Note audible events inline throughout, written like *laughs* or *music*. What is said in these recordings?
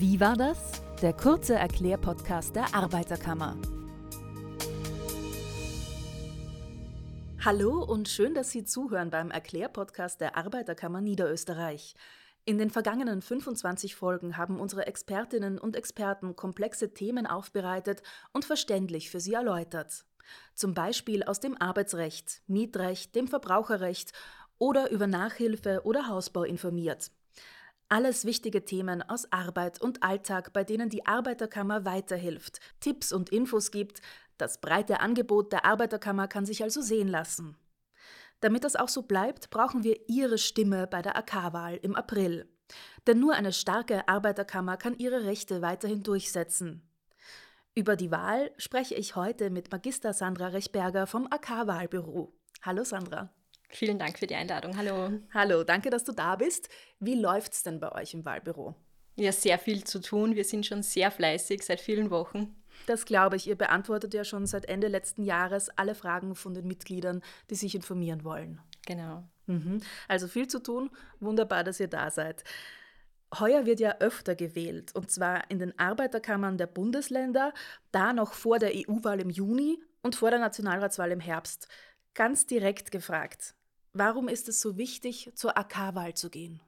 Wie war das? Der kurze Erklärpodcast der Arbeiterkammer. Hallo und schön, dass Sie zuhören beim Erklärpodcast der Arbeiterkammer Niederösterreich. In den vergangenen 25 Folgen haben unsere Expertinnen und Experten komplexe Themen aufbereitet und verständlich für Sie erläutert. Zum Beispiel aus dem Arbeitsrecht, Mietrecht, dem Verbraucherrecht oder über Nachhilfe oder Hausbau informiert. Alles wichtige Themen aus Arbeit und Alltag, bei denen die Arbeiterkammer weiterhilft, Tipps und Infos gibt. Das breite Angebot der Arbeiterkammer kann sich also sehen lassen. Damit das auch so bleibt, brauchen wir Ihre Stimme bei der AK-Wahl im April. Denn nur eine starke Arbeiterkammer kann ihre Rechte weiterhin durchsetzen. Über die Wahl spreche ich heute mit Magister Sandra Rechberger vom AK-Wahlbüro. Hallo Sandra. Vielen Dank für die Einladung. Hallo. Hallo, danke, dass du da bist. Wie läuft es denn bei euch im Wahlbüro? Ja, sehr viel zu tun. Wir sind schon sehr fleißig seit vielen Wochen. Das glaube ich. Ihr beantwortet ja schon seit Ende letzten Jahres alle Fragen von den Mitgliedern, die sich informieren wollen. Genau. Mhm. Also viel zu tun. Wunderbar, dass ihr da seid. Heuer wird ja öfter gewählt, und zwar in den Arbeiterkammern der Bundesländer, da noch vor der EU-Wahl im Juni und vor der Nationalratswahl im Herbst. Ganz direkt gefragt, Warum ist es so wichtig, zur AK-Wahl zu gehen?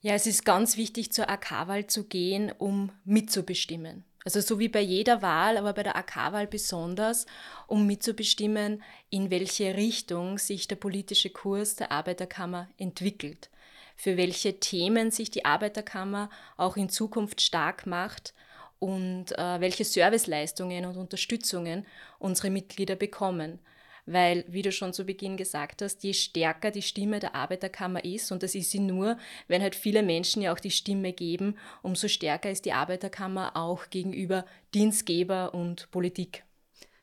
Ja, es ist ganz wichtig, zur AK-Wahl zu gehen, um mitzubestimmen. Also so wie bei jeder Wahl, aber bei der AK-Wahl besonders, um mitzubestimmen, in welche Richtung sich der politische Kurs der Arbeiterkammer entwickelt, für welche Themen sich die Arbeiterkammer auch in Zukunft stark macht und äh, welche Serviceleistungen und Unterstützungen unsere Mitglieder bekommen weil, wie du schon zu Beginn gesagt hast, je stärker die Stimme der Arbeiterkammer ist, und das ist sie nur, wenn halt viele Menschen ja auch die Stimme geben, umso stärker ist die Arbeiterkammer auch gegenüber Dienstgeber und Politik.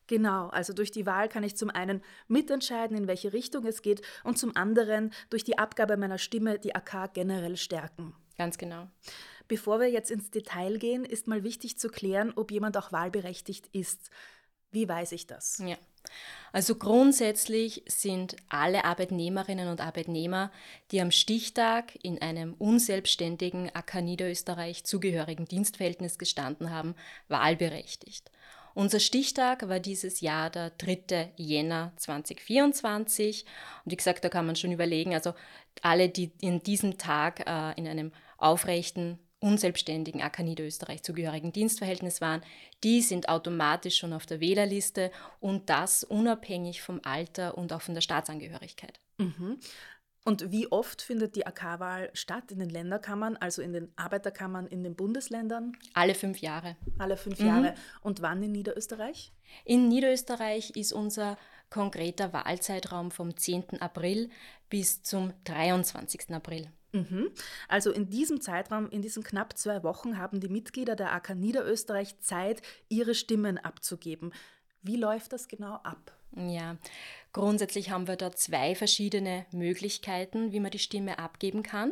Genau, also durch die Wahl kann ich zum einen mitentscheiden, in welche Richtung es geht, und zum anderen durch die Abgabe meiner Stimme die AK generell stärken. Ganz genau. Bevor wir jetzt ins Detail gehen, ist mal wichtig zu klären, ob jemand auch wahlberechtigt ist. Wie weiß ich das? Ja. Also grundsätzlich sind alle Arbeitnehmerinnen und Arbeitnehmer, die am Stichtag in einem unselbstständigen AK Niederösterreich zugehörigen Dienstverhältnis gestanden haben, wahlberechtigt. Unser Stichtag war dieses Jahr der 3. Jänner 2024. Und wie gesagt, da kann man schon überlegen, also alle, die in diesem Tag äh, in einem aufrechten unselbstständigen AK Niederösterreich zugehörigen Dienstverhältnis waren, die sind automatisch schon auf der Wählerliste und das unabhängig vom Alter und auch von der Staatsangehörigkeit. Mhm. Und wie oft findet die AK-Wahl statt in den Länderkammern, also in den Arbeiterkammern in den Bundesländern? Alle fünf Jahre. Alle fünf mhm. Jahre. Und wann in Niederösterreich? In Niederösterreich ist unser konkreter Wahlzeitraum vom 10. April bis zum 23. April. Mhm. Also in diesem Zeitraum, in diesen knapp zwei Wochen, haben die Mitglieder der AK Niederösterreich Zeit, ihre Stimmen abzugeben. Wie läuft das genau ab? Ja, grundsätzlich haben wir da zwei verschiedene Möglichkeiten, wie man die Stimme abgeben kann.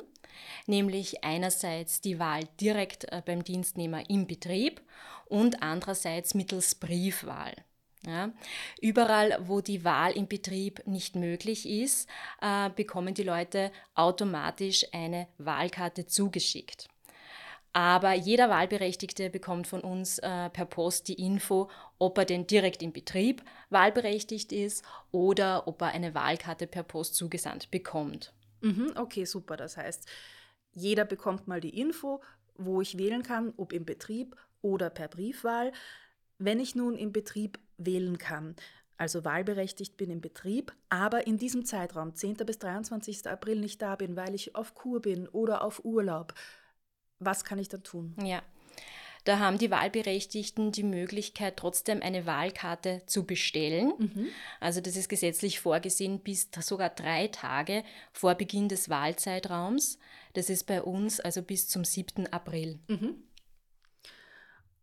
Nämlich einerseits die Wahl direkt äh, beim Dienstnehmer im Betrieb und andererseits mittels Briefwahl. Ja. Überall, wo die Wahl im Betrieb nicht möglich ist, äh, bekommen die Leute automatisch eine Wahlkarte zugeschickt. Aber jeder Wahlberechtigte bekommt von uns äh, per Post die Info, ob er denn direkt im Betrieb wahlberechtigt ist oder ob er eine Wahlkarte per Post zugesandt bekommt. Mhm, okay, super. Das heißt, jeder bekommt mal die Info, wo ich wählen kann, ob im Betrieb oder per Briefwahl. Wenn ich nun im Betrieb wählen kann, also wahlberechtigt bin im Betrieb, aber in diesem Zeitraum, 10. bis 23. April, nicht da bin, weil ich auf Kur bin oder auf Urlaub, was kann ich dann tun? Ja. Da haben die Wahlberechtigten die Möglichkeit, trotzdem eine Wahlkarte zu bestellen. Mhm. Also das ist gesetzlich vorgesehen bis sogar drei Tage vor Beginn des Wahlzeitraums. Das ist bei uns also bis zum 7. April. Mhm.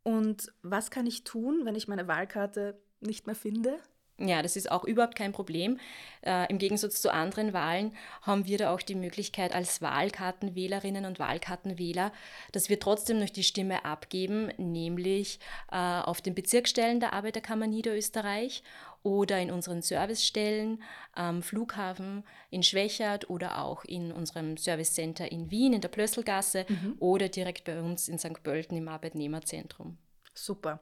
Und was kann ich tun, wenn ich meine Wahlkarte nicht mehr finde? Ja, das ist auch überhaupt kein Problem. Äh, Im Gegensatz zu anderen Wahlen haben wir da auch die Möglichkeit als Wahlkartenwählerinnen und Wahlkartenwähler, dass wir trotzdem noch die Stimme abgeben, nämlich äh, auf den Bezirksstellen der Arbeiterkammer Niederösterreich oder in unseren Servicestellen am Flughafen in Schwächert oder auch in unserem Servicecenter in Wien in der Plösselgasse mhm. oder direkt bei uns in St. Pölten im Arbeitnehmerzentrum. Super.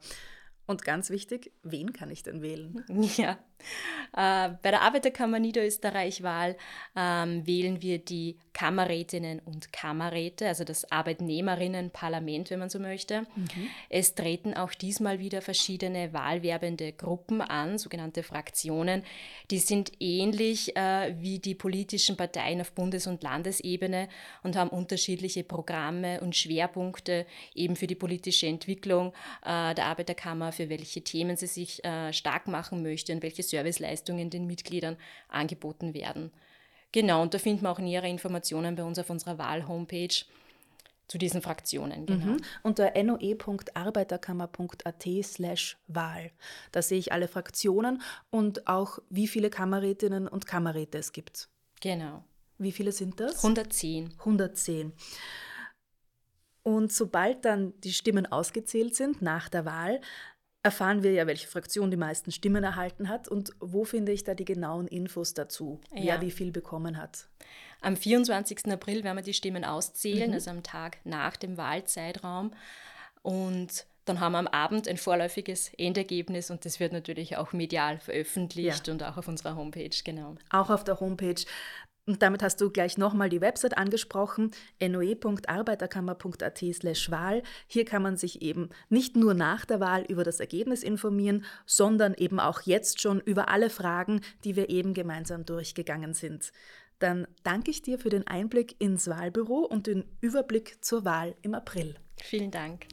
Und ganz wichtig, wen kann ich denn wählen? *laughs* Ja, äh, bei der Arbeiterkammer Niederösterreich-Wahl ähm, wählen wir die Kammerrätinnen und Kammerräte, also das Arbeitnehmerinnenparlament, wenn man so möchte. Mhm. Es treten auch diesmal wieder verschiedene wahlwerbende Gruppen an, sogenannte Fraktionen. Die sind ähnlich äh, wie die politischen Parteien auf Bundes- und Landesebene und haben unterschiedliche Programme und Schwerpunkte eben für die politische Entwicklung äh, der Arbeiterkammer, für welche Themen sie sich äh, stark machen möchte und welche Serviceleistungen den Mitgliedern angeboten werden. Genau, und da finden wir auch nähere Informationen bei uns auf unserer Wahl-Homepage zu diesen Fraktionen. Genau. Mhm. Unter noe.arbeiterkammer.at slash Wahl. Da sehe ich alle Fraktionen und auch, wie viele Kammerrätinnen und Kammerräte es gibt. Genau. Wie viele sind das? 110. 110. Und sobald dann die Stimmen ausgezählt sind nach der Wahl, erfahren wir ja, welche Fraktion die meisten Stimmen erhalten hat und wo finde ich da die genauen Infos dazu, ja. wer wie viel bekommen hat. Am 24. April werden wir die Stimmen auszählen, mhm. also am Tag nach dem Wahlzeitraum. Und dann haben wir am Abend ein vorläufiges Endergebnis und das wird natürlich auch medial veröffentlicht ja. und auch auf unserer Homepage, genau. Auch auf der Homepage. Und damit hast du gleich nochmal die Website angesprochen, noe.arbeiterkammer.at slash Wahl. Hier kann man sich eben nicht nur nach der Wahl über das Ergebnis informieren, sondern eben auch jetzt schon über alle Fragen, die wir eben gemeinsam durchgegangen sind. Dann danke ich dir für den Einblick ins Wahlbüro und den Überblick zur Wahl im April. Vielen Dank.